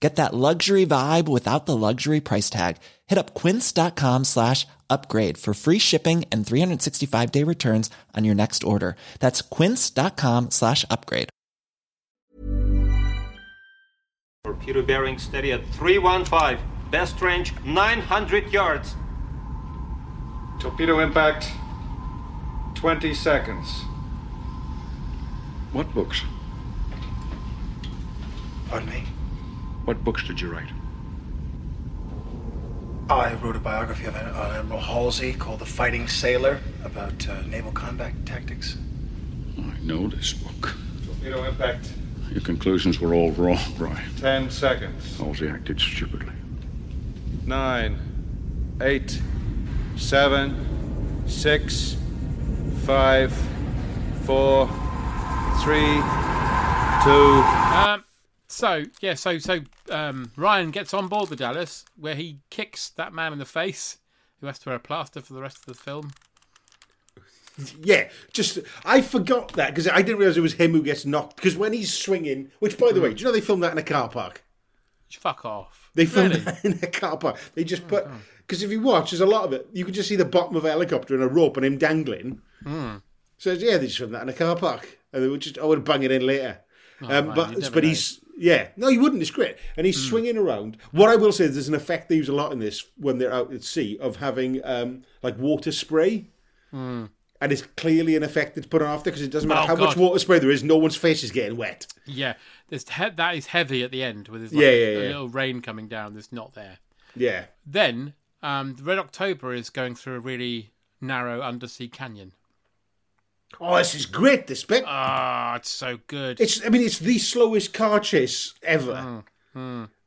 Get that luxury vibe without the luxury price tag. Hit up quince.com slash upgrade for free shipping and 365 day returns on your next order. That's quince.com slash upgrade. Torpedo bearing steady at 315. Best range 900 yards. Torpedo impact, 20 seconds. What books? Pardon me? What books did you write? I wrote a biography of uh, Admiral Halsey called The Fighting Sailor about uh, naval combat tactics. I know this book. Torpedo impact, Your conclusions were all wrong, Brian. 10 seconds. Halsey acted stupidly. Nine, eight, seven, six, five, four, three, two. Um, so yeah, so so um, Ryan gets on board the Dallas, where he kicks that man in the face, who has to wear a plaster for the rest of the film. Yeah, just I forgot that because I didn't realize it was him who gets knocked. Because when he's swinging, which by the way, do you know they filmed that in a car park? Fuck off. They filmed Really? that in a car park. They just put because if you watch, there's a lot of it. You can just see the bottom of a helicopter and a rope and him dangling. Hmm. So yeah, they just filmed that in a car park, and they would just I would bang it in later. Oh, um, man, but but know. he's yeah, no, you wouldn't. It's great, and he's swinging around. What I will say is, there's an effect they use a lot in this when they're out at sea of having um, like water spray. And it's clearly an effect that's put on after because it doesn't matter. Oh, how much water spray there is, no one's face is getting wet. Yeah, there's he- that is heavy at the end with his like, Yeah, yeah, a yeah. little rain coming down. That's not there. Yeah. Then um, the Red October is going through a really narrow undersea canyon. Oh, this is great, this bit. Ah, it's so good. It's, I mean, it's the slowest car chase ever.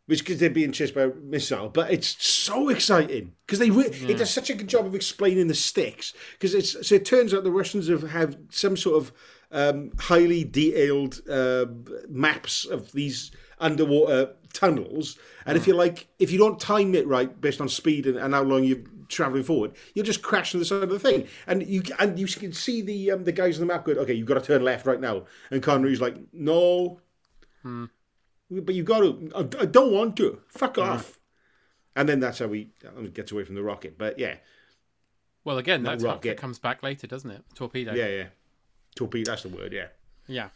Which because they're being chased by a missile, but it's so exciting because they re- it does such a good job of explaining the sticks. Because it's so it turns out the Russians have have some sort of um, highly detailed uh, maps of these underwater tunnels, and if you like, if you don't time it right based on speed and, and how long you're traveling forward, you'll just crash on the side of the thing. And you and you can see the um, the guys on the map going, okay, you've got to turn left right now, and Connery's like, no, but you got to. I, I don't want to. Fuck off. And then that's how he gets away from the rocket. But yeah, well, again, not that's rocket. it comes back later, doesn't it? Torpedo. yeah, yeah. Torpedo. That's the word. Yeah. Yeah.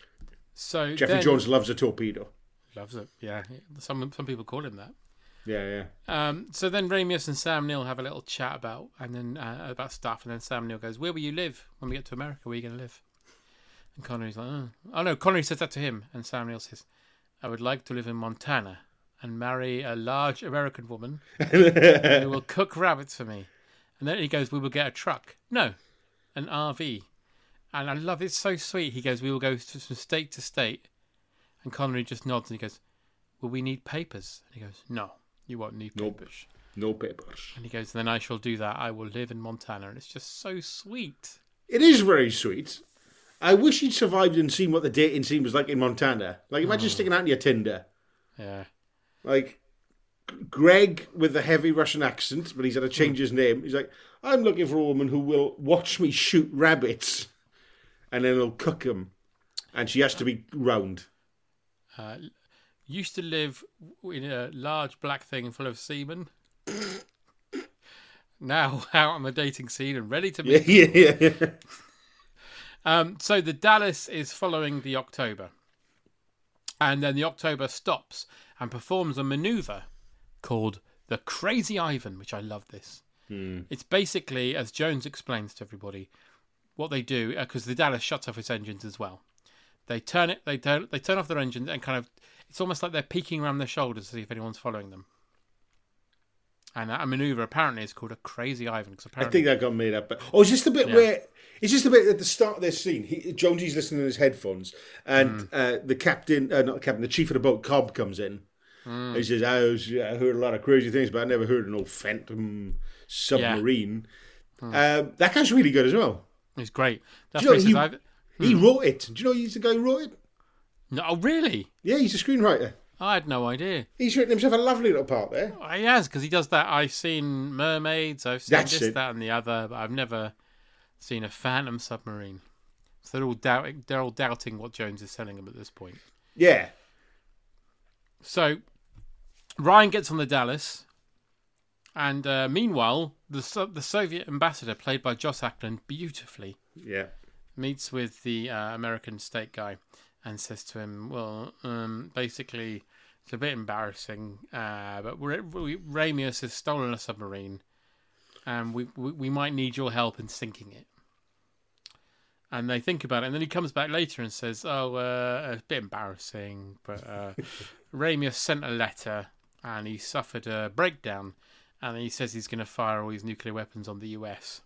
So Jeffrey then- Jones loves a torpedo. loves it. Yeah, some some people call him that. Yeah, yeah. Um, so then Ramius and Sam Neill have a little chat about and then uh, about stuff, and then Sam Neill goes, "Where will you live when we get to America? Where are you going to live?" And Connery's like, oh. "Oh no," Connery says that to him, and Sam Neill says, "I would like to live in Montana and marry a large American woman who will cook rabbits for me." And then he goes, "We will get a truck." No, an RV. And I love it. It's so sweet. He goes, "We will go from state to state," and Connery just nods and he goes, "Will we need papers?" And he goes, "No." You won't need Nope. papers. No papers. And he goes, then I shall do that. I will live in Montana. And it's just so sweet. It is very sweet. I wish he'd survived and seen what the dating scene was like in Montana. Like, imagine oh. sticking out in your Tinder. Yeah. Like, Greg with the heavy Russian accent, but he's had to change hmm. his name. He's like, I'm looking for a woman who will watch me shoot rabbits and then he'll cook them. And she has to be round. Uh, used to live in a large black thing full of semen. now out on the dating scene and ready to Yeah, meet. yeah, yeah. Um, so the Dallas is following the October. And then the October stops and performs a maneuver called the Crazy Ivan, which I love this. It's basically, as Jones explains to everybody, what they do because the Dallas shuts off its engines as well. They turn it. They turn. They turn off their engines and kind of. It's almost like they're peeking around their shoulders to see if anyone's following them. And that maneuver apparently is called a crazy Ivan. Cause I think that got made up. But oh, is this the bit Yeah. where? Is this the bit at the start of this scene? He, Jonesy's listening to his headphones, and Mm. uh, the captain, uh, not the captain, the chief of the boat, Cobb, comes in. Mm. He says, I, was, I heard a lot of crazy things, but I never heard an old phantom submarine. Um, that guy's really good as well. It's great. That's you know, he he. I've- he hmm. wrote it. Do you know he's the guy who wrote it? No, oh, really? Yeah, he's a screenwriter. I had no idea. He's written himself a lovely little part there. Oh, He has because he does that. I've seen mermaids. I've seen That's this, it. that, and the other, but I've never seen a phantom submarine. So they're all doubting. They're all doubting what Jones is telling them at this point. Yeah. So Ryan gets on the Dallas, and uh, meanwhile, the so- the Soviet ambassador, played by Joss Ackland, beautifully Yeah. meets with the uh, American state guy and says to him, "Well, um, basically, it's a bit embarrassing, uh, but Ra- Ra- Ramius has stolen a submarine, and we, we we might need your help in sinking it." And they think about it, and then he comes back later and says, "Oh, uh, a bit embarrassing, but uh, Ramius sent a letter, and he suffered a breakdown, and he says he's going to fire all his nuclear weapons on the U.S."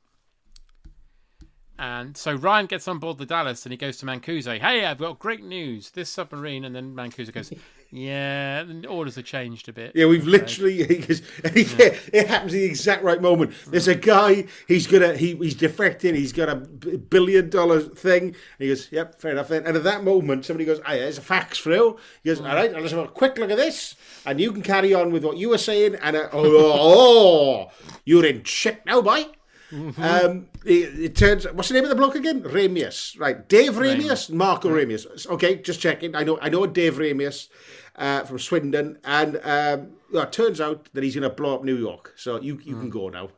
And so Ryan gets on board the Dallas and he goes to Mancuso. Hey, I've got great news. This submarine. And then Mancuso goes, Yeah, the orders have changed a bit. Yeah, we've literally because yeah, it happens at the exact right moment. There's a guy. He's gonna he, he's defecting. He's got a billion dollar thing. And he goes, "Yep, fair enough." Then, and at that moment, somebody goes, "Hey, there's a fax through." He goes, "All right, let's have a quick look at this, and you can carry on with what you were saying." And uh, oh, you're in shit now, boy. Um, it, it turns. What's the name of the bloke again? Ramius, right? Dave Ramius, Marco Ramius. Okay, just checking. I know. I know Dave Ramius uh, from Swindon, and um, well, it turns out that he's going to blow up New York. So you you can go now.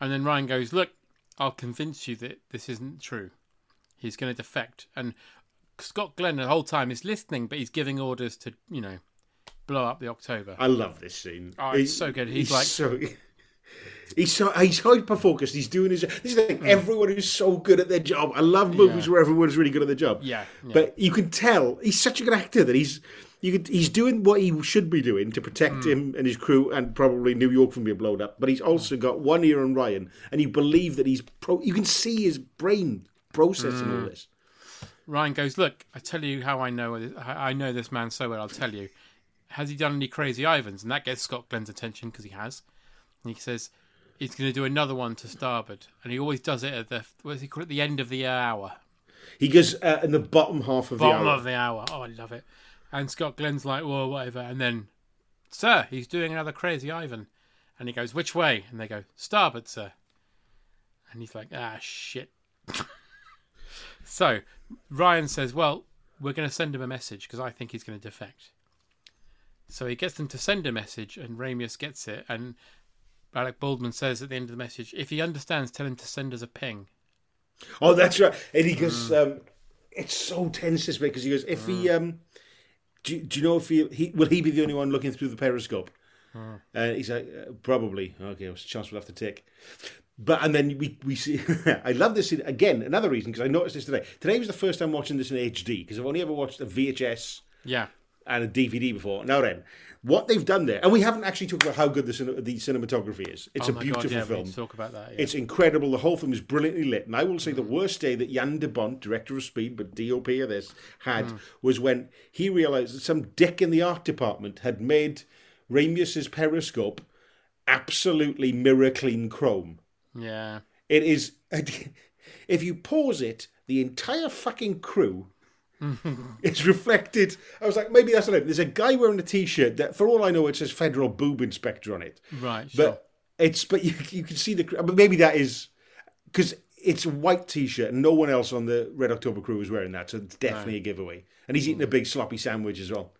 And then Ryan goes, Look, I'll convince you that this isn't true. He's going to defect. And Scott Glenn the whole time is listening, but he's giving orders to, you know, blow up the October. I love this scene. Oh, it's so good. He's like- so. He's so he's hyper focused. He's doing his. This is the thing. Everyone is so good at their job. I love movies Mm. Yeah. where everyone's really good at their job. Yeah, yeah. But you can tell he's such a good actor that he's you could, he's doing what he should be doing to protect Mm. him and his crew and probably New York from being blown up. But he's also got one ear on Ryan, and you believe that he's pro. You can see his brain processing Mm. all this. Ryan goes, "Look, I tell you how I know I I know this man so well. I'll tell you. Has he done any crazy Ivans?" And that gets Scott Glenn's attention because he has. And he says he's going to do another one to starboard, and he always does it at the what does he call it? The end of the hour, He goes uh, in the bottom half of bottom the hour. Bottom of the hour. Oh, I love it. And Scott Glenn's like, "Well, whatever." And then, sir, he's doing another crazy Ivan, and he goes, "Which way?" And they go, "Starboard, sir." And he's like, "Ah, shit." So Ryan says, "Well, we're going to send him a message because I think he's going to defect." So he gets them to send a message, and Ramius gets it. And Alec Baldwin says at the end of the message, "If he understands, tell him to send us a ping." Oh, that's right. And he goes, um, it's so tense this way because he goes, if he, um, do, you- do you know if he, he, will he be the only one looking through the periscope? And he's like, uh, probably. Okay, what's the chance we'll have to take? But, and then we, we see, I love this scene. Again, another reason, because I noticed this today. Today was the first time watching this in HD, because I've only ever watched a VHS Yeah, and a DVD before. Now then, what they've done there, and we haven't actually talked about how good the, the cinematography is. It's oh a beautiful God, yeah, film. talk about that. Yeah. It's incredible. The whole film is brilliantly lit. And I will say the worst day that Jan de Bont, director of Speed, but DOP of this, had Hmm. was when he realised that some dick in the art department had made Ramius's periscope absolutely mirror clean chrome. yeah. It is. If you pause it, the entire fucking crew is reflected. I was like, maybe that's it. There's a guy wearing a t-shirt that, for all I know, it says Federal Boob Inspector on it. Right, sure. But it's but you you can see the but maybe that is because it's a white t-shirt and no one else on the Red October crew is wearing that, so it's definitely a giveaway. And he's eating a big sloppy sandwich as well.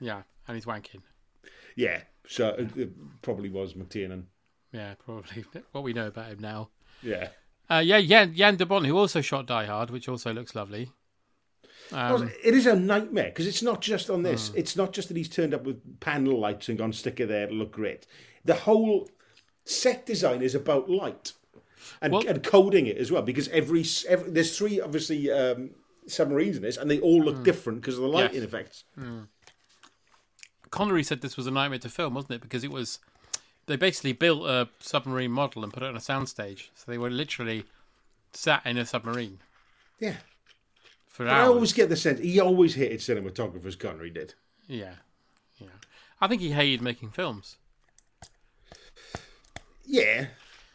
Yeah, and he's wanking. Yeah, so it, it probably was McTiernan. Yeah, probably. What we know about him now. Yeah. Uh, yeah, Jan, Jan de Bont, who also shot Die Hard, which also looks lovely. Um, it is a nightmare because it's not just on this. Hmm. It's not just that he's turned up with panel lights and gone sticker there to look great. The whole set design is about light. and, Well- and coding it as well because every, every there's three obviously um, submarines in this, and they all look different because of the lighting Yes. effects. Connery said this was a nightmare to film, wasn't it? Because it was they basically built a submarine model and put it on a soundstage, so they were literally sat in a submarine Yeah, for I always get the sense he always hated cinematographers. Connery did. Yeah, yeah. I think he hated making films, Yeah,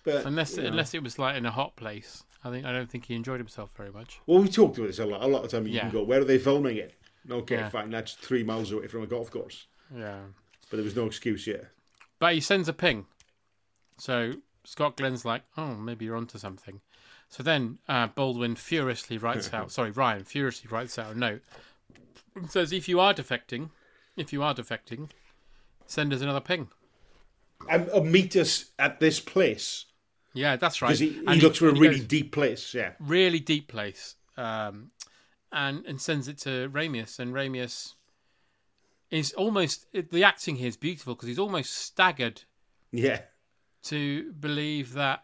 but unless you know. unless it was like in a hot place. I think I don't think he enjoyed himself very much. Well, we talked about this a lot. A lot of time you Yeah. can go, where are they filming it? Okay, Yeah. fine, that's three miles away from a golf course. Yeah, But there was no excuse yet. but he sends a ping, so Scott Glenn's like, "Oh, maybe you're onto something." So then uh, Baldwin furiously writes out, sorry, Ryan furiously writes out a note and says, "If you are defecting, if you are defecting, send us another ping." And uh, meet us at this place Yeah, that's right. because he, he looks for a really goes, deep place. Yeah, really deep place, um, and and sends it to Ramius, and Ramius is almost the acting here is beautiful because he's almost staggered yeah, to believe that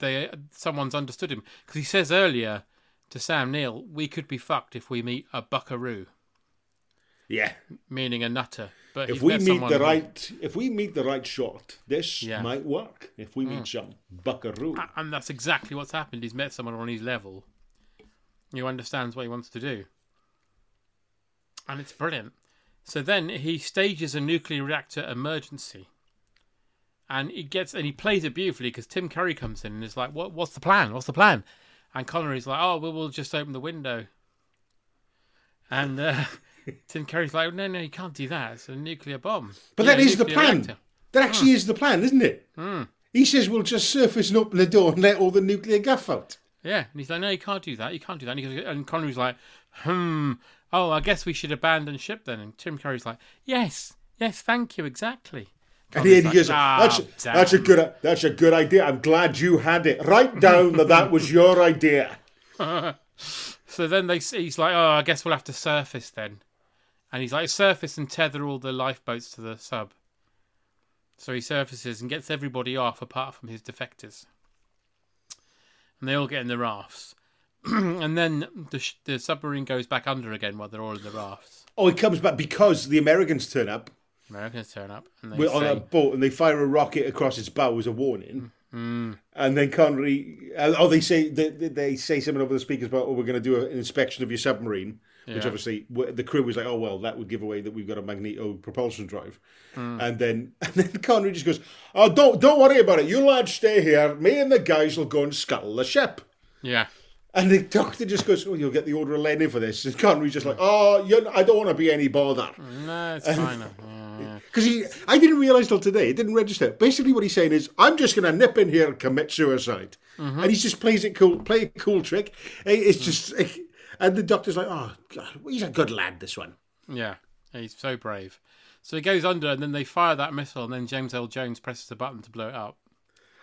they someone's understood him because he says earlier to Sam Neill, "We could be fucked if we meet a buckaroo," yeah. meaning a nutter. But If we meet the who- right, if we meet the right shot, this Yeah. Mm. might work. If we meet some buckaroo, and that's exactly what's happened. He's met someone on his level who understands what he wants to do, and it's brilliant. So then he stages a nuclear reactor emergency, and he gets and he plays it beautifully because Tim Curry comes in and is like, "What? What's the plan? What's the plan?" And Connery's like, "Oh, well, we'll just open the window." And uh, Tim Curry's like, "No, no, you can't do that. It's a nuclear bomb." but that is the plan. reactor. That actually is the plan, isn't it? Hmm. He says we'll just surface and open the door and let all the nuclear guff out. Yeah, and he's like, no, you can't do that. You can't do that. And, goes, and Connery's like, hmm. Oh, I guess we should abandon ship then. And Tim Curry's like, yes, yes, thank you, exactly. And he goes, "Ah, that's, that's a good that's a good idea. I'm glad you had it. Write down that that was your idea. So then they he's like, oh, I guess we'll have to surface then. And he's like, surface and tether all the lifeboats to the sub. So he surfaces and gets everybody off apart from his defectors. And they all get in the rafts. and then the, sh- the submarine goes back under again while they're all in the rafts. Oh, it comes back because the Americans turn up Americans turn up and they with, on say, a boat and they fire a rocket across its bow as a warning. Mm. And then Connery, uh, oh, they say they, they say something over the speakers about, oh, we're going to do an inspection of your submarine, which obviously the crew was like, oh well, that would give away that we've got a magneto propulsion drive. Mm. And then and then Connery just goes, oh, don't don't worry about it. You lads stay here. Me and the guys will go and scuttle the ship. yeah. And the doctor just goes, oh, you'll get the order of Lenin for this. And Connery's just like, oh, I don't want to be any bother. No, it's fine. Yeah, yeah. Because he, I didn't realise till today, it didn't register. Basically, what he's saying is, I'm just going to nip in here and commit suicide. Mm-hmm. And he just plays it cool, play a cool trick. Eh, It's Mm. just, eh, and the doctor's like, oh, God, he's a good lad, this one. Yeah, he's so brave. So he goes under, and then they fire that missile, and then James Earl Jones presses the button to blow it up.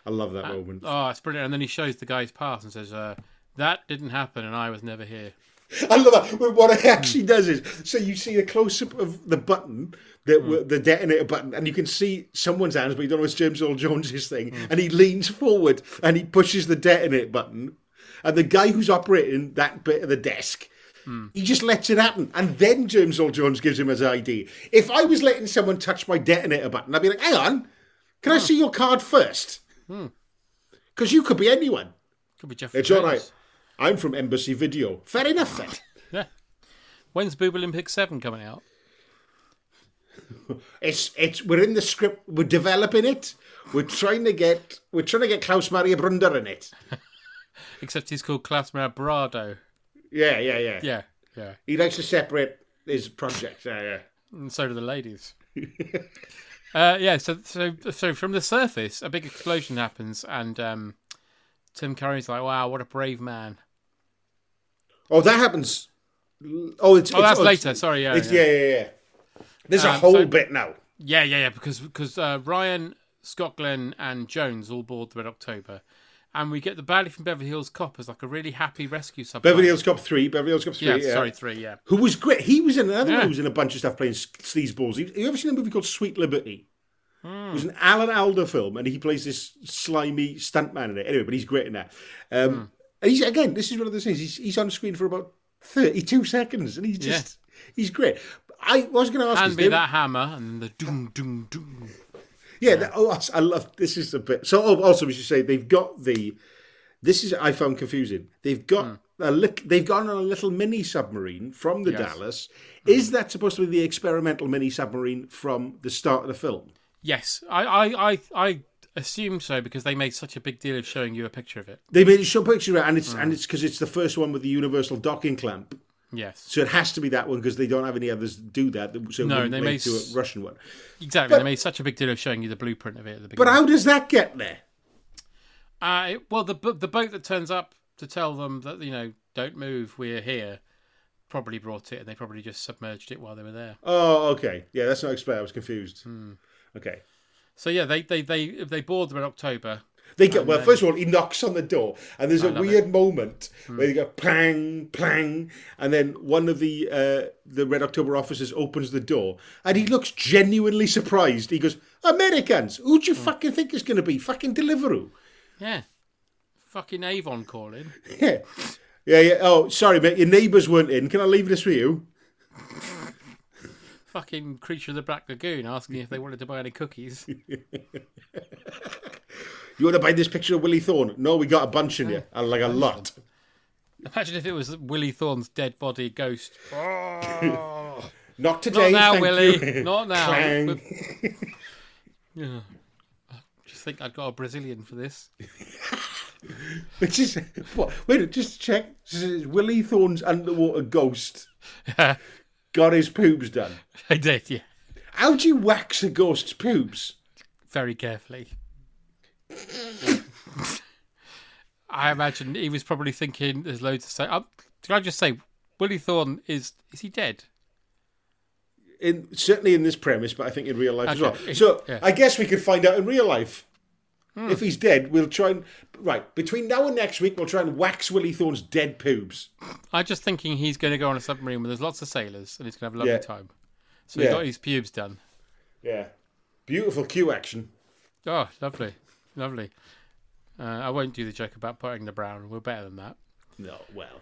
I love that moment. Oh, it's brilliant! And then he shows the guy's pass and says, uh, "That didn't happen, and I was never here." I love that. What it actually does is, so you see a close up of the button, the hmm. the detonator button, and you can see someone's hands, but you don't know it's James Earl Jones's thing. Hmm. And he leans forward and he pushes the detonate button, and the guy who's operating that bit of the desk. Hmm. He just lets it happen, and then James Earl Jones gives him his ID. If I was letting someone touch my detonator button, I'd be like, "Hang on, can I see your card first? Because you could be anyone. Could be Jeffrey. It's all Jones. right. I'm from Embassy Video. Fair enough, then. Yeah. When's Boob Olympic Seven coming out? It's it's we're in the script. We're developing it. We're trying to get we're trying to get Klaus Maria Brandauer in it. Except he's called Klaus Maria Brado. Yeah, yeah, yeah. Yeah, yeah. He likes to separate his projects. Yeah, yeah. And so do the ladies. uh, yeah. So, so, so from the surface, a big explosion happens, and um, Tim Curry's like, "Wow, what a brave man." Oh, that happens. Oh, it's Oh, it's- that's it's- later. Sorry, yeah, yeah. yeah, yeah, yeah. There's a Um, whole so- bit now. Yeah, yeah, yeah. Because because uh, Ryan, Scott Glenn, and Jones all board the Red October, and we get the Valley from Beverly Hills Cop as like a really happy rescue submarine. Beverly Hills Cop three. Beverly Hills Cop three. Yeah, Yeah, sorry, three. Yeah. Who was great? He was in another Yeah. one who was in a bunch of stuff playing sleazeballs. You you ever seen a movie called Sweet Liberty? It was an Alan Alda film, and he plays this slimy stuntman in it. Anyway, but he's great in that. Um, And he's again, this is one of those things. He's, he's on screen for about thirty-two seconds, and he's just he's great. I was going to ask. Hand me that hammer and the doom doom doom. Yeah, that- oh, I love this. Is a bit. So oh, also, we should say they've got the. This is I found confusing. They've got hmm. a lit, They've gone on a little mini submarine from the Yes. Dallas. Hmm. Is that supposed to be the experimental mini submarine from the start of the film? Yes, I, I, I, I assume so because they made such a big deal of showing you a picture of it. They made a show picture of it, and it's and it's because it's the first one with the universal docking clamp. Yes, So it has to be that one because they don't have any others do that. So No, they made to a Russian one. exactly. But- they made such a big deal of showing you the blueprint of it at the beginning. But how does that get there? Uh, well, the the boat that turns up to tell them that you know don't move, we're here, probably brought it, and they probably just submerged it while they were there. Oh, okay. Yeah, that's not explained. I was confused. Hmm. Okay. So yeah, they they they they board them in October. They get well. then- First of all, he knocks on the door, and there's I a weird it. Moment where you go plang, plang, and then one of the uh, the Red October officers opens the door, and he looks genuinely surprised. He goes, "Americans, who do you fucking think it's going to be? Fucking Deliveroo." Yeah, fucking Avon calling. Yeah, yeah, yeah. Oh, sorry, mate. Your neighbours weren't in. Can I leave this for you? fucking creature of the Black Lagoon asking if they wanted to buy any cookies. You want to buy this picture of Willie Thorne? No, we got a bunch in here, and like a lot. Imagine if it was Willie Thorne's dead body ghost. Oh. Not today. Not now, thank Willie. you. Not now. Clang. But- yeah. I just think I've got a Brazilian for this. Which is what? Wait, just check. This is Willie Thorne's underwater ghost got his poops done. I did, yeah. How do you wax a ghost's poops? Very carefully. I imagine he was probably thinking there's loads to say. Um, can I just say, Willie Thorne is is he dead? In certainly in this premise, but I think in real life as well. So Yeah. I guess we could find out in real life. Hmm. If he's dead, we'll try and right between now and next week. We'll try and wax Willie Thorne's dead pubes. I'm just thinking he's going to go on a submarine where there's lots of sailors and he's going to have a lovely Yeah. time. So he Yeah. got his pubes done. Yeah, beautiful cue action. Oh, lovely, lovely. Uh, I won't do the joke about putting the brown. We're better than that. No, well.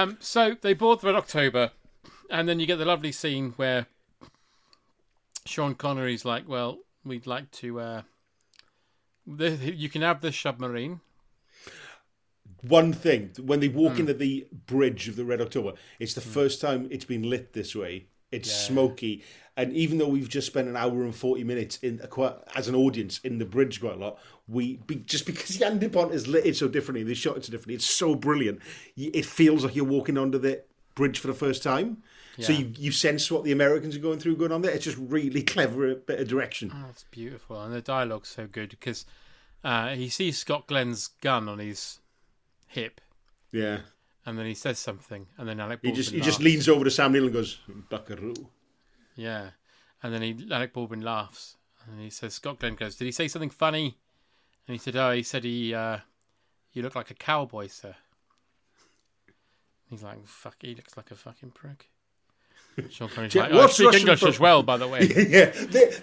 Um, so they board the Red October, and then you get the lovely scene where Sean Connery's like, "Well, we'd like to. Uh, the, you can have this submarine." One thing when they walk Hmm. into the bridge of the Red October, it's the first time it's been lit this way. It's Yeah. smoky, and even though we've just spent an hour and forty minutes in as an audience in the bridge quite a lot, we be, just because Jan de Bont is lit so differently, they shot it so differently. It's so brilliant. It feels like you're walking under the bridge for the first time. So you, you sense what the Americans are going through going on there. It's just really clever bit of direction. Oh, it's beautiful, and the dialogue's so good because uh, he sees Scott Glenn's gun on his hip, Yeah. and then he says something, and then Alec He just he just leans over to Sam Neill and goes, Buckaroo. Yeah, and then he Alec Baldwin laughs, and he says Scott Glenn goes, "Did he say something funny?" And he said, "Oh, he said he uh, you look like a cowboy, sir." He's like, "Fuck, he looks like a fucking prick." Sean Connery's Yeah, like, "Oh, I speak Russian English as well, by the way." yeah,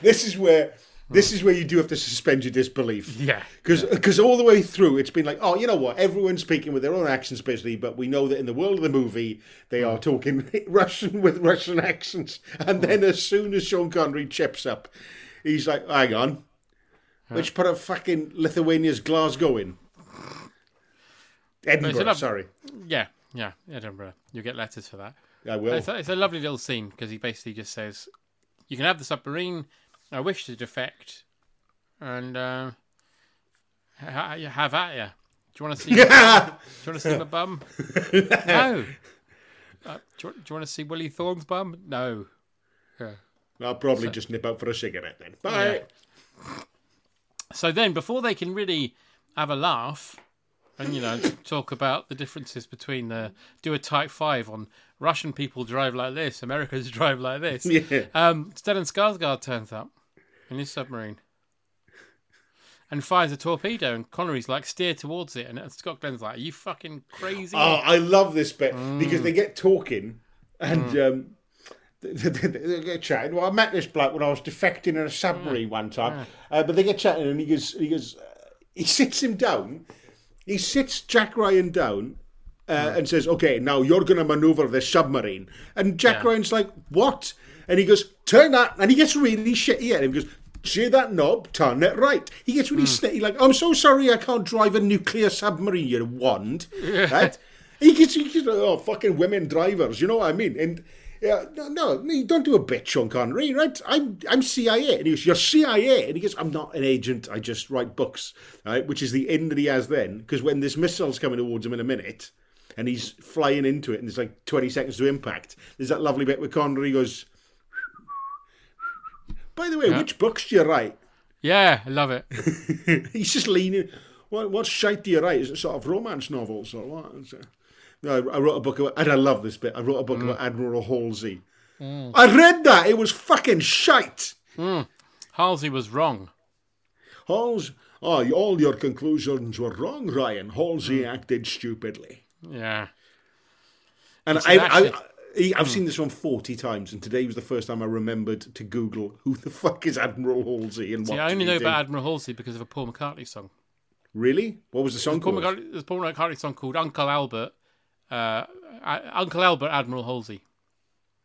this is where this is where you do have to suspend your disbelief. Yeah. because all the way through it's been like, oh, you know what? Everyone's speaking with their own accents, basically, but we know that in the world of the movie they are mm. talking Russian with Russian accents. And then mm. as soon as Sean Connery chips up, he's like, hang on, which part of fucking Lithuania's Glasgow in? Edinburgh, lov- sorry. Yeah, yeah, Edinburgh. You get letters for that. I will. It's a, it's a lovely little scene because he basically just says, "You can have the submarine. I wish to defect, and uh, ha- ha- have at ya. Do you want to see? do you want to see my bum? no. Uh, do, you, do you want to see Willie Thorne's bum? No. Yeah. I'll probably So- just nip out for a cigarette then. Bye. So then, before they can really have a laugh and you know talk about the differences between the do a type five on Russian people drive like this, Americans drive like this. Yeah. Um, Stellan Skarsgård turns up in his submarine and fires a torpedo, and Connery's like steer towards it, and Scott Glenn's like, "Are you fucking crazy?" Oh, I love this bit Mm. because they get talking and um, they, get chatting. Well, I met this bloke when I was defecting in a submarine one time, uh, but they get chatting and he goes, he goes, uh, he sits him down. He sits Jack Ryan down. Uh, and says, "Okay, now you're going to maneuver this submarine." And Jack Yeah. Ryan's like, "What?" And he goes, "Turn that." And he gets really shitty at him. He goes, "See that knob? Turn it right." He gets really hmm. snitty, like, "I'm so sorry, I can't drive a nuclear submarine. You wand." Right? He gets, he gets, oh, fucking women drivers. You know what I mean? And yeah, no, no, no, you don't do a bit, Sean Connery, right? I'm, I'm CIA. And he goes, you're CIA. And he goes, I'm not an agent. I just write books, right? Which is the end that he has then. Because when this missile's coming towards him in a minute, and he's flying into it, and there's like 20 seconds to impact, there's that lovely bit where Connery goes, by the way, Yeah. which books do you write? yeah, I love it. He's just leaning. What, what shite do you write? Is it sort of romance novels or what? No, I, I wrote a book about, and I love this bit. I wrote a book mm. about Admiral Halsey. Mm. I read that. It was fucking shite. Mm. Halsey was wrong. Halsey, oh, all your conclusions were wrong, Ryan. Halsey acted stupidly. Yeah. And It's I, actually- I, I, I've seen this one 40 times, and today was the first time I remembered to Google who the fuck is Admiral Halsey and See, what I only know do. about Admiral Halsey because of a Paul McCartney song. Really? What was the song Paul, called? McCartney, there's a Paul McCartney song called Uncle Albert. Uh, uh, Uncle Albert Admiral Halsey.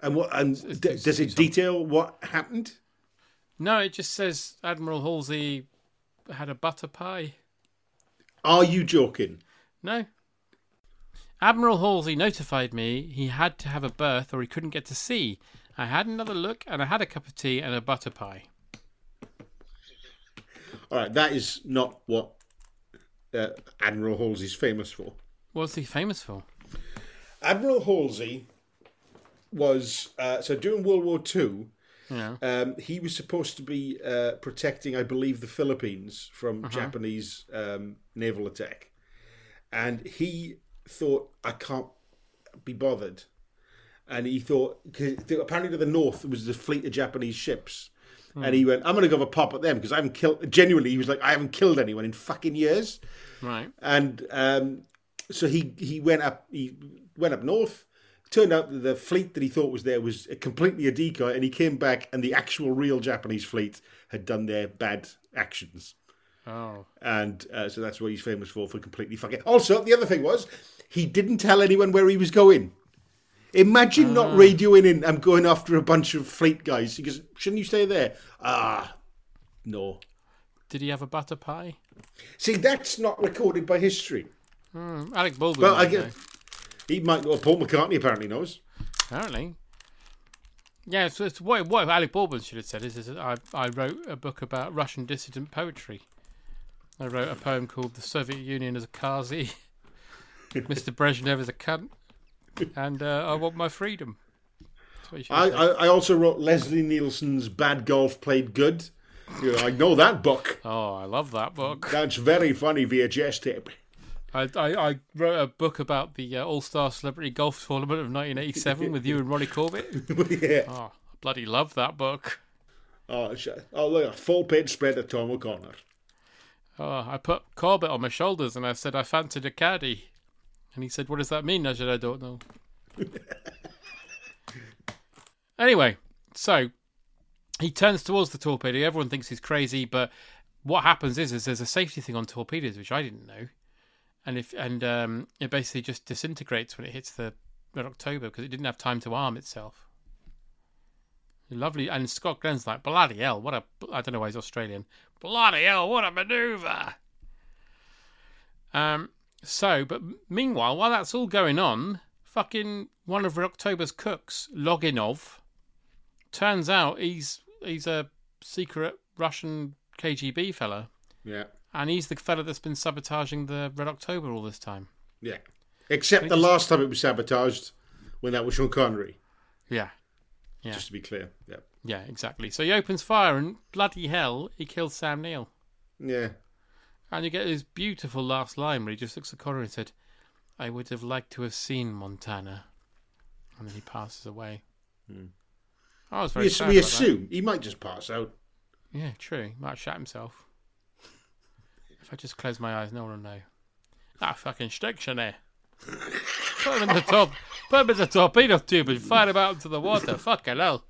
And what? And d- does it detail what happened? No, it just says Admiral Halsey had a butter pie. Are you joking? No. Admiral Halsey notified me he had to have a berth or he couldn't get to sea. I had another look and I had a cup of tea and a butter pie. All right, that is not what uh, Admiral Halsey's famous for. What's he famous for? Admiral Halsey was uh, so during World War Two. Yeah. Um, he was supposed to be uh, protecting, I believe, the Philippines from Uh-huh. Japanese um, naval attack, and he thought, "I can't be bothered," and he thought, cause apparently to the north was the fleet of Japanese ships. And he went, I'm going to go have a pop at them because I haven't killed. Genuinely, he was like, I haven't killed anyone in fucking years. Right. And um, so he he went up he went up north. Turned out that the fleet that he thought was there was completely a decoy, and he came back, and the actual real Japanese fleet had done their bad actions, Oh. and uh, so that's what he's famous for for completely fucking. Also, the other thing was he didn't tell anyone where he was going. Imagine Ah. not radioing in. I'm going after a bunch of fleet guys. He goes, "Shouldn't you stay there?" Ah, no. Did he have a butter pie? See, that's not recorded by history. Hmm, Alec Baldwin. But I get, know. he might. Well, Paul McCartney apparently knows. Apparently. Yeah, so it's what, what Alec Baldwin should have said is, is that I, I wrote a book about Russian dissident poetry. I wrote a poem called The Soviet Union as a Kazi, Mr. Brezhnev as a cunt, and uh, I want my freedom. That's what he should I, I. I also wrote Leslie Nielsen's "Bad Golf Played Good." You know, I know that book. Oh, I love that book. That's very funny VHS tape. I, I, I wrote a book about the uh, All Star Celebrity Golf Tournament of 1987 with you and Ronnie Corbett. yeah. Oh, I bloody love that book. Oh, oh look, a full page spread of Tom O'Connor. Oh, I put Corbett on my shoulders and I said I fancied a caddy. And he said, What does that mean? I said, I don't know. anyway, so he turns towards the torpedo. Everyone thinks he's crazy, but what happens is, is there's a safety thing on torpedoes, which I didn't know. And if and um, it basically just disintegrates when it hits the Red October because it didn't have time to arm itself. Lovely, and Scott Glenn's like bloody hell! What a I don't know why he's Australian. Bloody hell! What a manoeuvre! Um. So, but meanwhile, while that's all going on, fucking one of Red October's cooks, Loginov, turns out he's he's a secret Russian KGB fella, Yeah, and he's the fella that's been sabotaging the Red October all this time. yeah. Except the last time it was sabotaged, when that was Sean Connery. Yeah. Yeah. Just to be clear. Yeah. Yeah, exactly. So he opens fire, and bloody hell, he kills Sam Neill. Yeah. And you get this beautiful last line where he just looks at Connor and said, I would have liked to have seen Montana. And then he passes away. Hmm. I was very We, sad we about that. assume he might just pass out. Yeah, true. He might have shot himself. If I just close my eyes, no one will know. That fucking Stechner. Put him in the top. Put him in the torpedo tube and fire him out into the water. Fucking hell.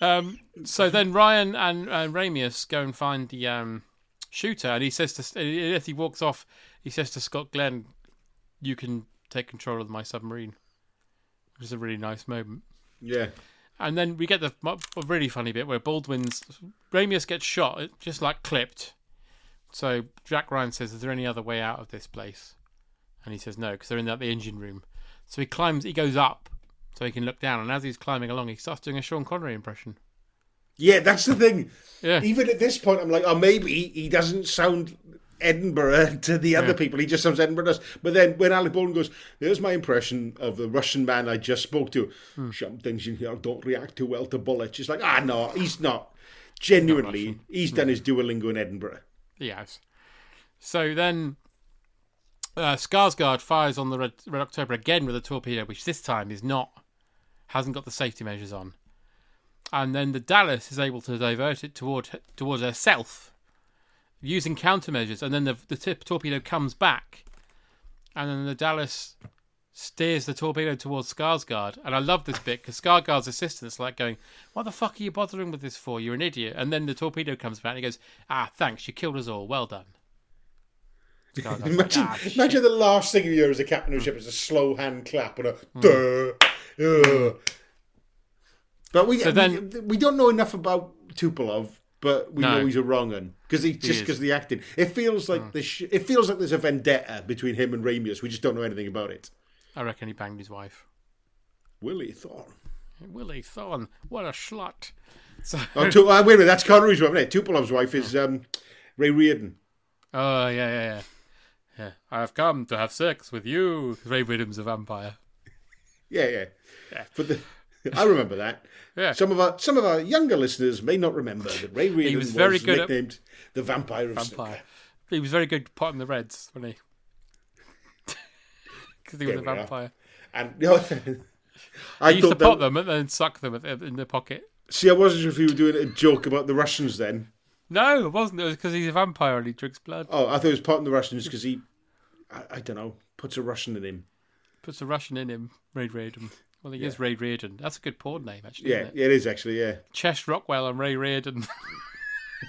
Um. So then Ryan and, and Ramius go and find the um, shooter, and he says to as he walks off, he says to Scott Glenn, "You can take control of my submarine," which is a really nice moment. Yeah. And then we get the a really funny bit where Baldwin's Ramius gets shot, just like clipped. So Jack Ryan says, "Is there any other way out of this place?" And he says, "No, because they're in the, the engine room." So he climbs, he goes up, so he can look down. And as he's climbing along, he starts doing a Sean Connery impression. Yeah, that's the thing. Yeah. Even at this point, I'm like, oh, maybe he doesn't sound Edinburgh to the other Yeah. people. He just sounds Edinburgh does. But then when Alec Baldwin goes, there's my impression of the Russian man I just spoke to. Hmm. Some things in here don't react too well to bullets. It's like, ah, no, he's not. Genuinely, he's done his Duolingo in Edinburgh. He has. So then uh, Skarsgård fires on the Red, Red October again with a torpedo, which this time is not, hasn't got the safety measures on. And then the Dallas is able to divert it toward towards herself using countermeasures. And then the, the tip torpedo comes back. And then the Dallas steers the torpedo towards Skarsgård. And I love this bit because Skarsgård's assistant's like going, What the fuck are you bothering with this for? You're an idiot. And then the torpedo comes back and he goes, Ah, thanks, you killed us all. Well done. Skarsgård's like, Imagine, "Ah, imagine the last thing you hear as a captain of a ship is a slow hand clap and a Hmm. duh, uh. But we, So then- we we don't know enough about Tupolev, but we No. know he's a wrong un because he just. Because the acting. It feels like the sh- it feels like there's a vendetta between him and Ramius. We just don't know anything about it. I reckon he banged his wife. Willie Thorne. Willie Thorne, what a slut. So, Oh, tu- uh, wait a minute, that's Connery's wife. isn't it? Tupolev's wife is um, Ray Reardon. Oh yeah, yeah, yeah. Yeah, I have come to have sex with you. Ray Widdom's a vampire. Yeah, yeah. Yeah. But the, I remember that. Yeah. Some of our some of our younger listeners may not remember that Ray Reardon was very good at- nicknamed the Vampire of Vampire. He was very good potting the Reds, wasn't he? Because he was a are. vampire. And you know, I he used to pot that, them and then suck them in the pocket. See, I wasn't sure if you were doing a joke about the Russians then. No, it wasn't. It was because he's a vampire and he drinks blood. Oh, I thought it was part of the Russians because he, I, I don't know, puts a Russian in him. Puts a Russian in him, Ray Reardon. Well, he is Ray Reardon. That's a good porn name, actually. Yeah, it? it is actually. Yeah, Chest Rockwell and Ray Reardon.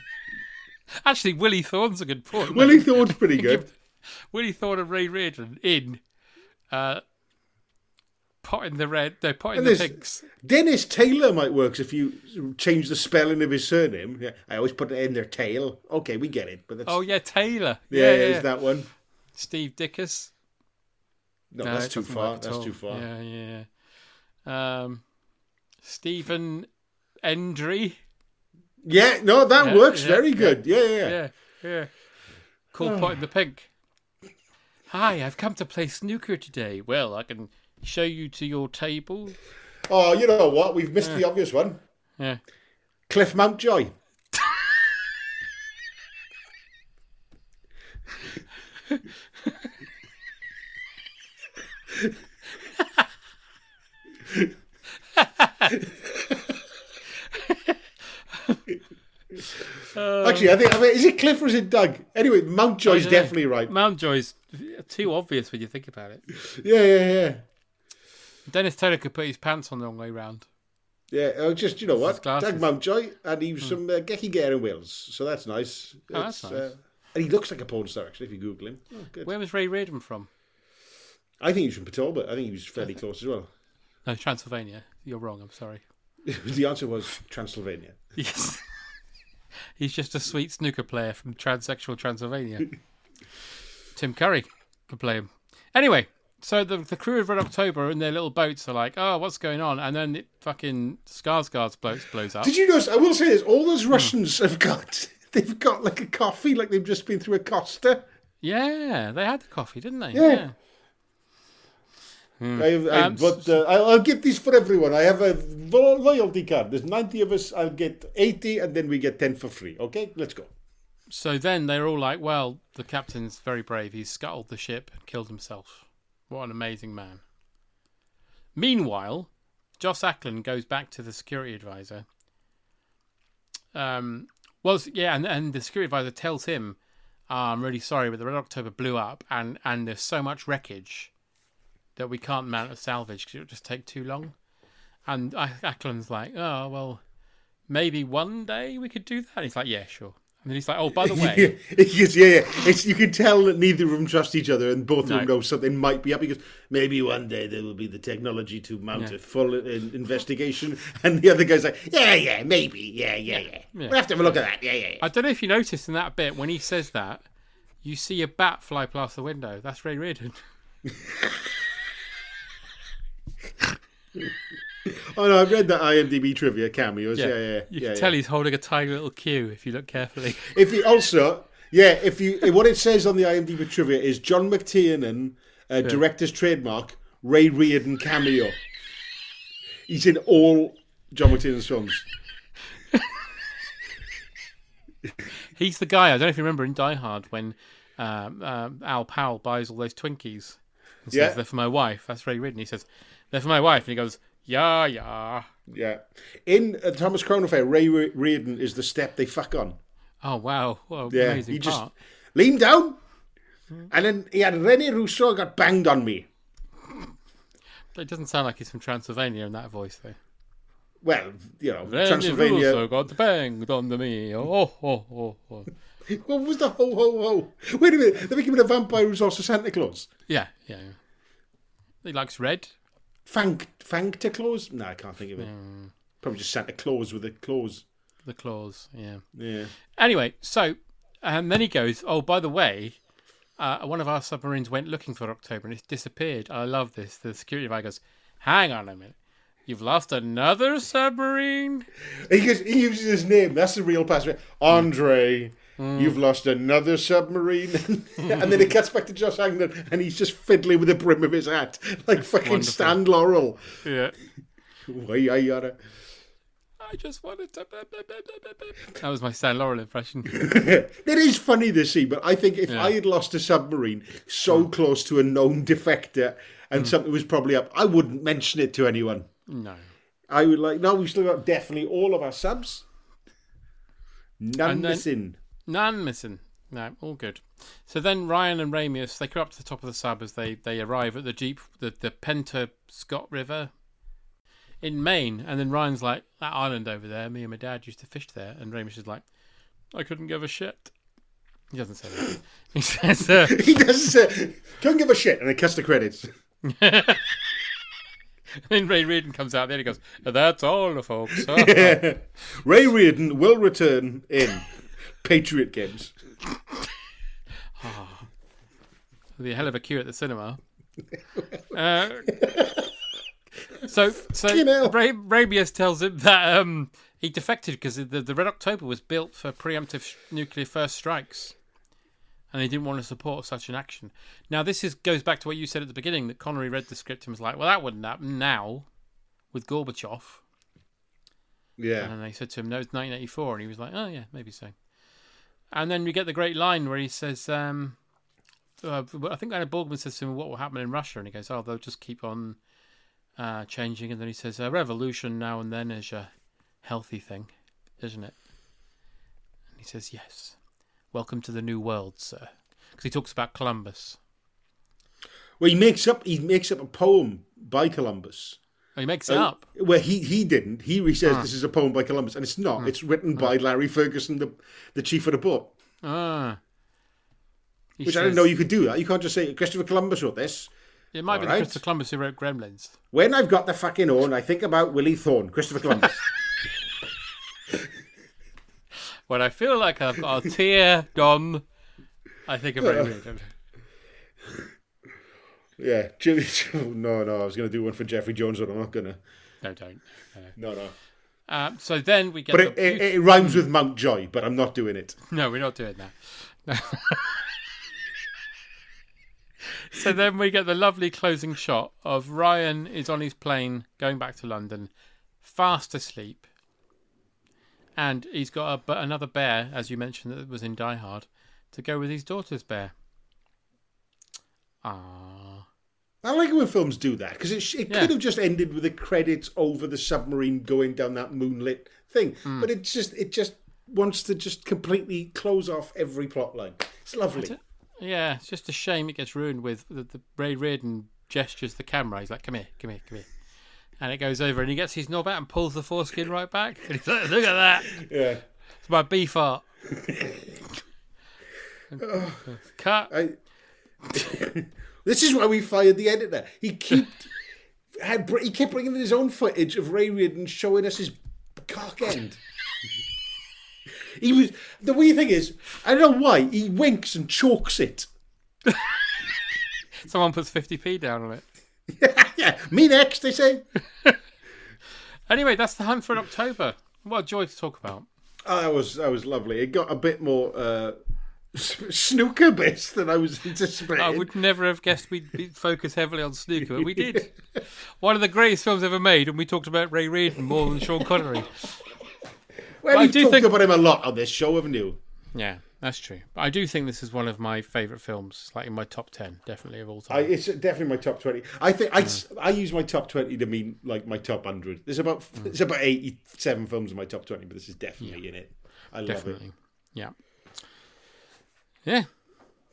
actually, Willie Thorne's a good porn. Willie. Thorne's pretty good. Willie Thorne and Ray Reardon in uh, potting the red, no, potting And the pigs. Dennis Taylor might work if you change the spelling of his surname. Yeah, I always put it in their tail. Okay, we get it. But that's, Oh yeah, Taylor. yeah, Yeah, yeah, is that one? Steve Dickus. No, No, that's too far. That's all. too far. Yeah, yeah. yeah. Um, Stephen Endry. Yeah, no, that Yeah, works very good. Yeah, yeah, yeah. Yeah, yeah. Called Pot in the Pink. Hi, I've come to play snooker today. Well, I can show you to your table. Oh, you know what? We've missed Yeah. the obvious one. Yeah. Cliff Mountjoy. Actually, I think I mean, is it Cliff or is it Doug? Anyway, Mountjoy's definitely right. Mountjoy's too obvious when you think about it. Yeah, yeah, yeah. Dennis Taylor could put his pants on the wrong way round. Yeah, oh, just you know what. Doug Mountjoy, and he was from uh, Gecky Gare in Wales, so that's nice. Oh, that's nice. Uh, and he looks like a porn star actually if you Google him. Oh, good. Where was Ray Reardon from? I think he was from Pataulba. I think he was fairly close as well. No, Transylvania. You're wrong. I'm sorry. the answer was Transylvania. Yes. He's just a sweet snooker player from transsexual Transylvania. Tim Curry could play him. Anyway, so the the crew of Red October in their little boats are like, oh, what's going on? And then it fucking Skarsgård's boat blows up. Did you notice? I will say this: all those Russians have got they've got like a coffee, like they've just been through a Costa. Yeah, they had the coffee, didn't they? Yeah. Hmm. I've, I, Um, but uh, I'll, I'll get these for everyone. I have a loyalty card. There's 90 of us. I'll get 80, and then we get 10 for free. Okay, let's go. So then they're all like, well, the captain's very brave. He's scuttled the ship and killed himself. What an amazing man. Meanwhile, Joss Ackland goes back to the security advisor. Um, well, yeah, and, and the security advisor tells him, "Oh, I'm really sorry, but the Red October blew up, and, and there's so much wreckage that we can't mount a salvage because it would just take too long. And Ackland's like, oh, well, maybe one day we could do that. And he's like, yeah, sure. And then he's like, oh, by the way, Yes, yeah, yeah. It's, you can tell that neither of them trust each other, and both of them know something might be up. Because maybe one day there will be the technology to mount Yeah. a full uh, investigation, and the other guy's like, "Yeah, yeah, maybe, yeah, yeah, yeah. Yeah. We'll have to have a look at that. Yeah, yeah." yeah. I don't know if you noticed in that bit when he says that, you see a bat fly past the window. That's Ray Reardon. Oh no, I've read that IMDb trivia cameos. Yeah, yeah, yeah. You yeah, can yeah. tell he's holding a tiny little cue if you look carefully. If he also, yeah, if you what it says on the IMDb trivia is John McTiernan, uh, director's trademark, Ray Reardon cameo. He's in all John McTiernan's films. He's the guy. I don't know if you remember in Die Hard when um, um, Al Powell buys all those Twinkies. And says, Yeah. they're for my wife. That's Ray Reardon. He says, they're for my wife. And he goes, yeah, yeah. Yeah, in uh, Thomas Crown Affair, Ray Re- Reardon is the step they fuck on. Oh, wow. What an Yeah, amazing he just leaned down, and then he had Rene Russo got banged on me. It doesn't sound like he's from Transylvania in that voice, though. Well, you know, Then Transylvania. also got banged on the me. Oh, oh, oh, oh. What was the ho ho ho? Wait a minute, they're making him a vampire who's also Santa Claus. Yeah, yeah. yeah. He likes red. Fank Fankta Claus? No, I can't think of it. Hmm. Probably just Santa Claus with a claws. The claws, yeah. Yeah. Anyway, so and then he goes, "Oh, by the way, uh, one of our submarines went looking for October and it's disappeared." I love this. The security guy goes, "Hang on a minute, you've lost another submarine." He, goes, he uses his name. That's the real password. Andre, Hmm. you've lost another submarine. and then it cuts back to Joss Ackland, and he's just fiddling with the brim of his hat, like fucking Wonderful. Stan Laurel. Yeah. Why, I gotta. I just wanted to. That was my Stan Laurel impression. it is funny to see, but I think if Yeah. I had lost a submarine so mm. close to a known defector and mm. something was probably up, I wouldn't mention it to anyone. No. I would like, no, we've still got definitely all of our subs. None And then- missing. None missing. No, all good. So then Ryan and Ramius they go up to the top of the sub as they, they arrive at the Jeep the the Penobscot River in Maine, and then Ryan's like that island over there. Me and my dad used to fish there, and Ramius is like, I couldn't give a shit. He doesn't say that. He says, uh, he doesn't say, "Don't give a shit," and then cuts the credits. then Ray Reardon comes out there and he goes, That's all, folks. Ray Reardon will return in Patriot Games. It'll be a hell of a queue at the cinema. Uh, so, so Ray, Ramius tells him that um, he defected because the, the Red October was built for preemptive sh- nuclear first strikes, and he didn't want to support such an action. Now, this is goes back to what you said at the beginning that Connery read the script and was like, "Well, that wouldn't happen now with Gorbachev." Yeah. And they said to him, "No, it's 1984," and he was like, "Oh yeah, maybe so." And then we get the great line where he says, um, uh, I think Leonard Borgman says to him, "What will happen in Russia?" And he goes, "Oh, they'll just keep on uh, changing." And then he says, "A revolution now and then is a healthy thing, isn't it?" And he says, "Yes. Welcome to the new world, sir." Because he talks about Columbus. Well, he makes up he makes up a poem by Columbus. He makes it Uh, up. Well, he he didn't. He he says Ah. this is a poem by Columbus, and it's not. Hmm. It's written by Larry Ferguson, the the chief of the boat. Ah. He Which I didn't know you could do that. You can't just say Christopher Columbus wrote this. It might be All the right. Christopher Columbus who wrote Gremlins. When I've got the fucking on, I think about Willie Thorne, Christopher Columbus. When I feel like I've got a tear done, I think of Ray Yeah. Jimmy. No, no, I was going to do one for Jeffrey Jones, but I'm not going to. No, don't. No, no. Um, so then we get. But it, it, it rhymes with Mountjoy, but I'm not doing it. No, we're not doing that. so then we get the lovely closing shot of Ryan is on his plane going back to London, fast asleep, and he's got a, another bear, as you mentioned, that was in Die Hard, to go with his daughter's bear. Ah, I like it when films do that because it, it Yeah. could have just ended with the credits over the submarine going down that moonlit thing, Hmm. but it just it just wants to just completely close off every plot line. It's lovely. yeah. It's just a shame it gets ruined with the, the Ray Reardon gestures the camera. He's like, "Come here, come here, come here," and it goes over, and he gets his knob out and pulls the foreskin right back. And he's like, "Look at that! Yeah. It's my beef art." Cut. I, this is why we fired the editor. He kept had he kept bringing in his own footage of Ray Reardon showing us his cock end. he was the weird thing is I don't know why he winks and chalks it. Someone puts 50p down on it. yeah, me next. They say. Anyway, that's the hunt for an October. What a joy to talk about. Oh, that was that was lovely. It got a bit more uh, snooker based than I was anticipating. I would never have guessed we'd be focus heavily on snooker, but we did. One of the greatest films ever made, and we talked about Ray Reardon more than Sean Connery. Well, I do talked think- about him a lot on this show, haven't you? Yeah, that's true. But I do think this is one of my favourite films, like in my top 10, definitely of all I, time. it's definitely my top twenty. I think I, I use my top twenty to mean like my top hundred. There's about mm. there's about eighty seven films in my top twenty, but this is definitely in it. I love definitely. it. Yeah. Yeah.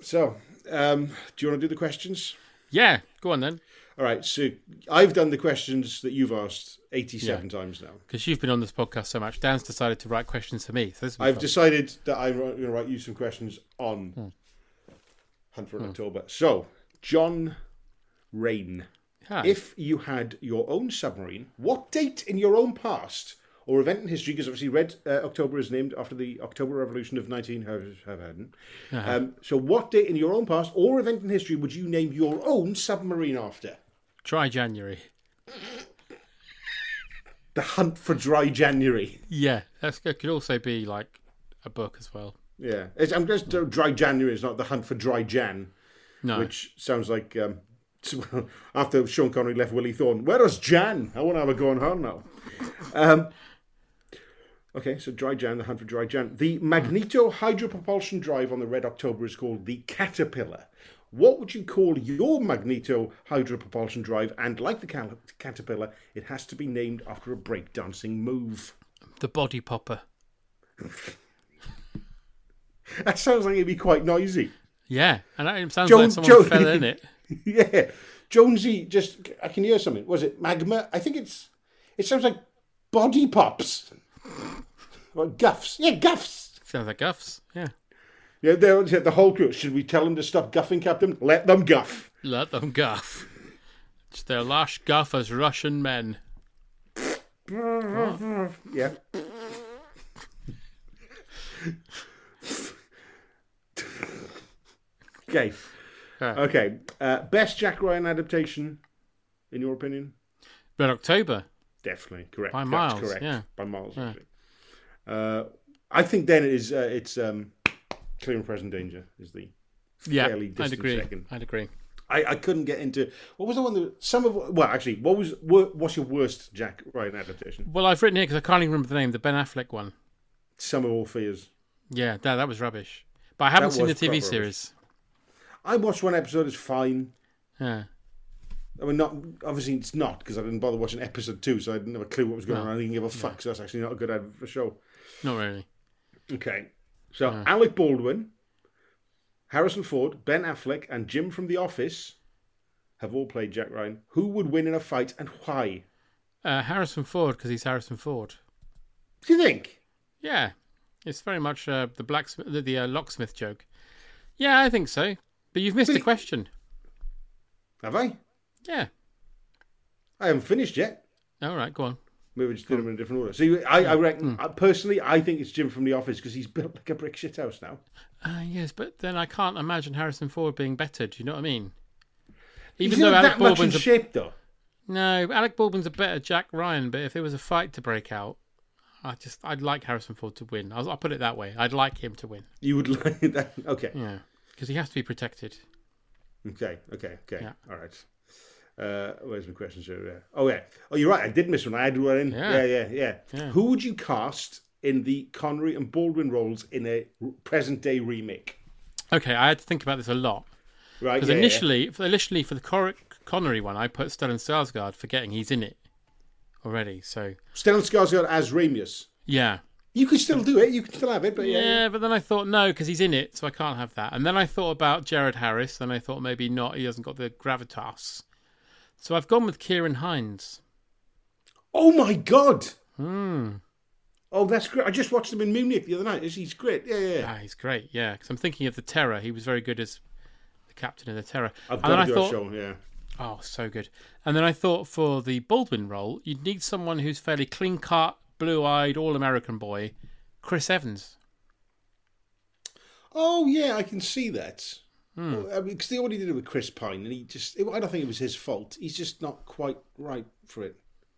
So, um, do you want to do the questions? Yeah, go on then. All right. So I've done the questions that you've asked eighty-seven Yeah. times now. Because you've been on this podcast so much, Dan's decided to write questions for me. So this I've fun. decided that I'm going to write you some questions on Hmm. Hunt for October. So, John Rain, Hi. if you had your own submarine, what date in your own past or event in history? Because obviously, Red uh, October is named after the October Revolution of 1900. Uh-huh. Um, so, what date in your own past or event in history would you name your own submarine after? Try January. The Hunt for Dry January. Yeah, that's it could also be like a book as well. Yeah, it's, I'm just Dry January is not the Hunt for Dry Jan. No. which sounds like um, after Sean Connery left Willie Thorne. Where is Jan? I want to have a go on her now. Um, okay, so Dry Jan, the hunt for Dry Jan. The magneto hydropropulsion drive on the Red October is called the Caterpillar. What would you call your magneto hydropropulsion drive? And like the cal- Caterpillar, it has to be named after a breakdancing move. The body popper. That sounds like it'd be quite noisy. Yeah, and it sounds Joan- like someone Joan- fell in it. yeah, Jonesy. Just I can hear something. Was it magma? I think it's. It sounds like body pops. Or guffs. Yeah, guffs. Sounds like guffs. Yeah. Yeah, they always the whole crew. Should we tell them to stop guffing, Captain? Let them guff. Let them guff. It's their last guff as Russian men. Yeah. okay. Yeah. Okay. Uh, best Jack Ryan adaptation, in your opinion? Red October. Definitely correct. By That's miles, correct. yeah. By miles. Yeah. Uh, I think then it is. Uh, it's um, clear and present danger is the Yeah, fairly I'd distant agree. second. I'd agree. I, I couldn't get into what was the one that some of well actually what was wor- what's your worst Jack Ryan adaptation? Well, I've written it because I can't even remember the name. The Ben Affleck one. Sum of all fears. Yeah, that that was rubbish. But I haven't That seen the TV series. I watched one episode. It's fine. Yeah. I mean, not obviously it's not because I didn't bother watching episode two, so I didn't have a clue what was going No. on. I didn't give a fuck. So that's actually not a good ad for a show. Not really. Okay, so. Alec Baldwin, Harrison Ford, Ben Affleck, and Jim from The Office have all played Jack Ryan. Who would win in a fight and why? Uh, Harrison Ford because he's Harrison Ford. Do you think? Yeah, it's very much uh, the blacksmith, the, the uh, locksmith joke. Yeah, I think so. But you've missed a question. Have I? Yeah. I haven't finished yet. All right, go on. Maybe we just did them in a different order. So you, I, I reckon, uh, personally, I think it's Jim from The Office because he's built like a brick shit house now. Uh, yes, but then I can't imagine Harrison Ford being better. Do you know what I mean? He's not that much in a, shape, though. no, Alec Baldwin's a better Jack Ryan. But if there was a fight to break out, I just I'd like Harrison Ford to win. I'll, I'll put it that way. I'd like him to win. You would like that? Okay. Yeah, because he has to be protected. Okay, okay, okay. Yeah. All right. Uh, where's my questions here? Yeah. Oh, yeah. Oh, you're right. I did miss one. I had one in. Yeah. Yeah, yeah, yeah. Yeah. Who would you cast in the Connery and Baldwin roles in a present day remake? Okay, I had to think about this a lot. Right. Because yeah, yeah. initially, for, initially for the Cor- Connery one, I put Stellan Skarsgård, forgetting he's in it already. So Stellan Skarsgård as Ramius. yeah, You could still do it. You could still have it, but yeah, yeah. yeah. but then I thought no, because he's in it, so I can't have that. And then I thought about Jared Harris, and I thought maybe not. He hasn't got the gravitas. So I've gone with Ciarán Hinds. Oh my god. Hmm. Oh, that's great. I just watched him in Munich the other night. He's great. Yeah, yeah. yeah. Ah, he's great. Yeah, because I'm thinking of the Terror. He was very good as the captain of the Terror. I've and then got I to do thought, a show. Yeah. Oh, so good. And then I thought for the Baldwin role, you'd need someone who's fairly clean cut, blue eyed, all American boy, Chris Evans. Oh yeah, I can see that. Hmm. Well, I mean, because they already did it with Chris Pine, and he just. I don't think it was his fault. He's just not quite right for it.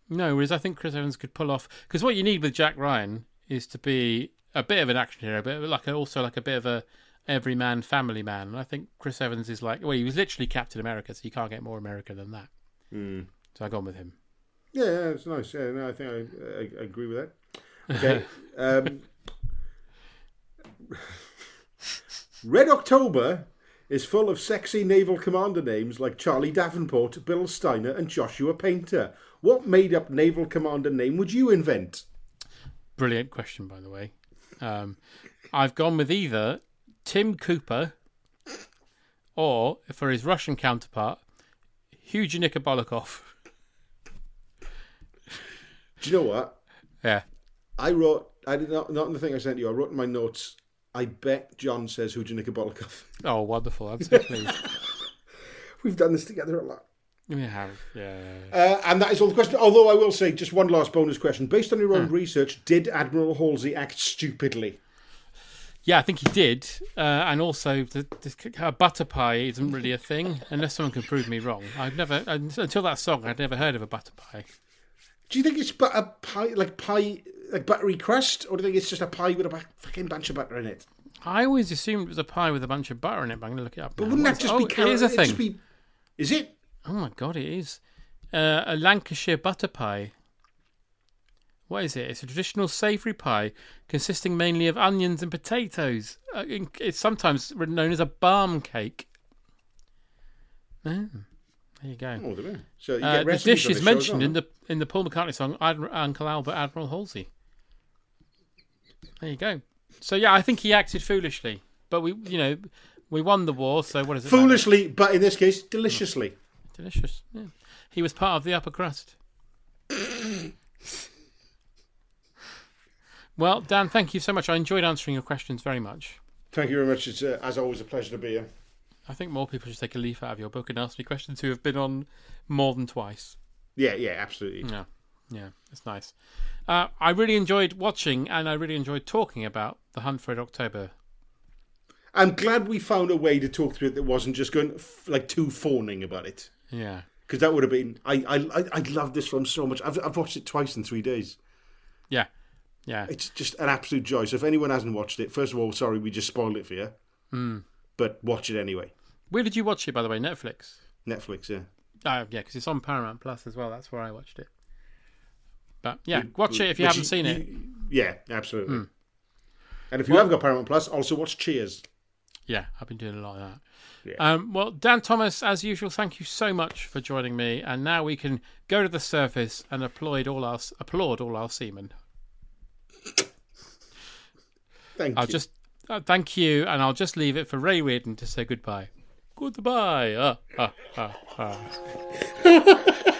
No, whereas I think Chris Evans could pull off because what you need with Jack Ryan is to be a bit of an action hero, but like a, also like a bit of a everyman family man. And I think Chris Evans is like, well, he was literally Captain America, so you can't get more America than that. Hmm. So I gone with him. Yeah, yeah, it's nice. Yeah, no, I think I, I, I agree with that. Okay. um, Red October is full of sexy naval commander names like Charlie Davenport, Bill Steiner, and Joshua Painter. What made up naval commander name would you invent? Brilliant question, by the way. Um, I've gone with either Tim Cooper or, for his Russian counterpart, Huge Nikobolikov. Do you know what? Yeah. I wrote, I did not, not in the thing I sent you, I wrote in my notes, I bet John says Huja Nikobolikov. Oh, wonderful. I'm so pleased. We've done this together a lot. we have. Yeah. yeah, yeah. Uh, and that is all the question. Although I will say, just one last bonus question. Based on your own Hmm. research, did Admiral Halsey act stupidly? Yeah, I think he did. Uh, and also, the, the butter pie isn't really a thing, unless someone can prove me wrong. I've never, until that song, I'd never heard of a butter pie. Do you think it's but a pie, like pie, like buttery crust, or do you think it's just a pie with a fucking bunch of butter in it? I always assumed it was a pie with a bunch of butter in it, but I'm going to look it up. But now. wouldn't that just oh, be It carrot? is a thing. be- Is it? Oh my god, it is. Uh, a Lancashire butter pie. What is it? It's a traditional savoury pie consisting mainly of onions and potatoes. Uh, it's sometimes known as a balm cake. Oh, there you go. Oh, there we go. So you Uh, the dish is this show as mentioned in the in the Paul McCartney song Admiral, "Uncle Albert Admiral Halsey." There you go. So yeah, I think he acted foolishly, but we, you know, we won the war. So what is it? matter? Foolishly, but in this case, deliciously. Delicious. Yeah. He was part of the upper crust. well, Dan, thank you so much. I enjoyed answering your questions very much. Thank you very much. It's uh, as always a pleasure to be here. I think more people should take a leaf out of your book and ask me questions who have been on more than twice. Yeah, yeah, absolutely. Yeah, yeah, it's nice. Uh, I really enjoyed watching and I really enjoyed talking about the Hunt for Red October. I'm glad we found a way to talk through it that wasn't just going like too fawning about it. Yeah, because that would have been. I I I, love this film so much. I've I've watched it twice in three days. Yeah, yeah. It's just an absolute joy. So if anyone hasn't watched it, first of all, sorry we just spoiled it for you. Mm. But watch it anyway. Where did you watch it, by the way? Netflix. Netflix, yeah. Oh, yeah, because it's on Paramount Plus as well. That's where I watched it. But yeah, watch it if you haven't you- seen it. you- yeah, absolutely. Mm. And if you Well- have got Paramount Plus, also watch Cheers. Yeah, I've been doing a lot of that. Yeah. Um, well, Dan Thomas, as usual, thank you so much for joining me. And now we can go to the surface and applaud all our applaud all our seamen. Thank you. I'll you. just uh, thank you, and I'll just leave it for Ray Reardon to say goodbye. Goodbye. Ah, ah,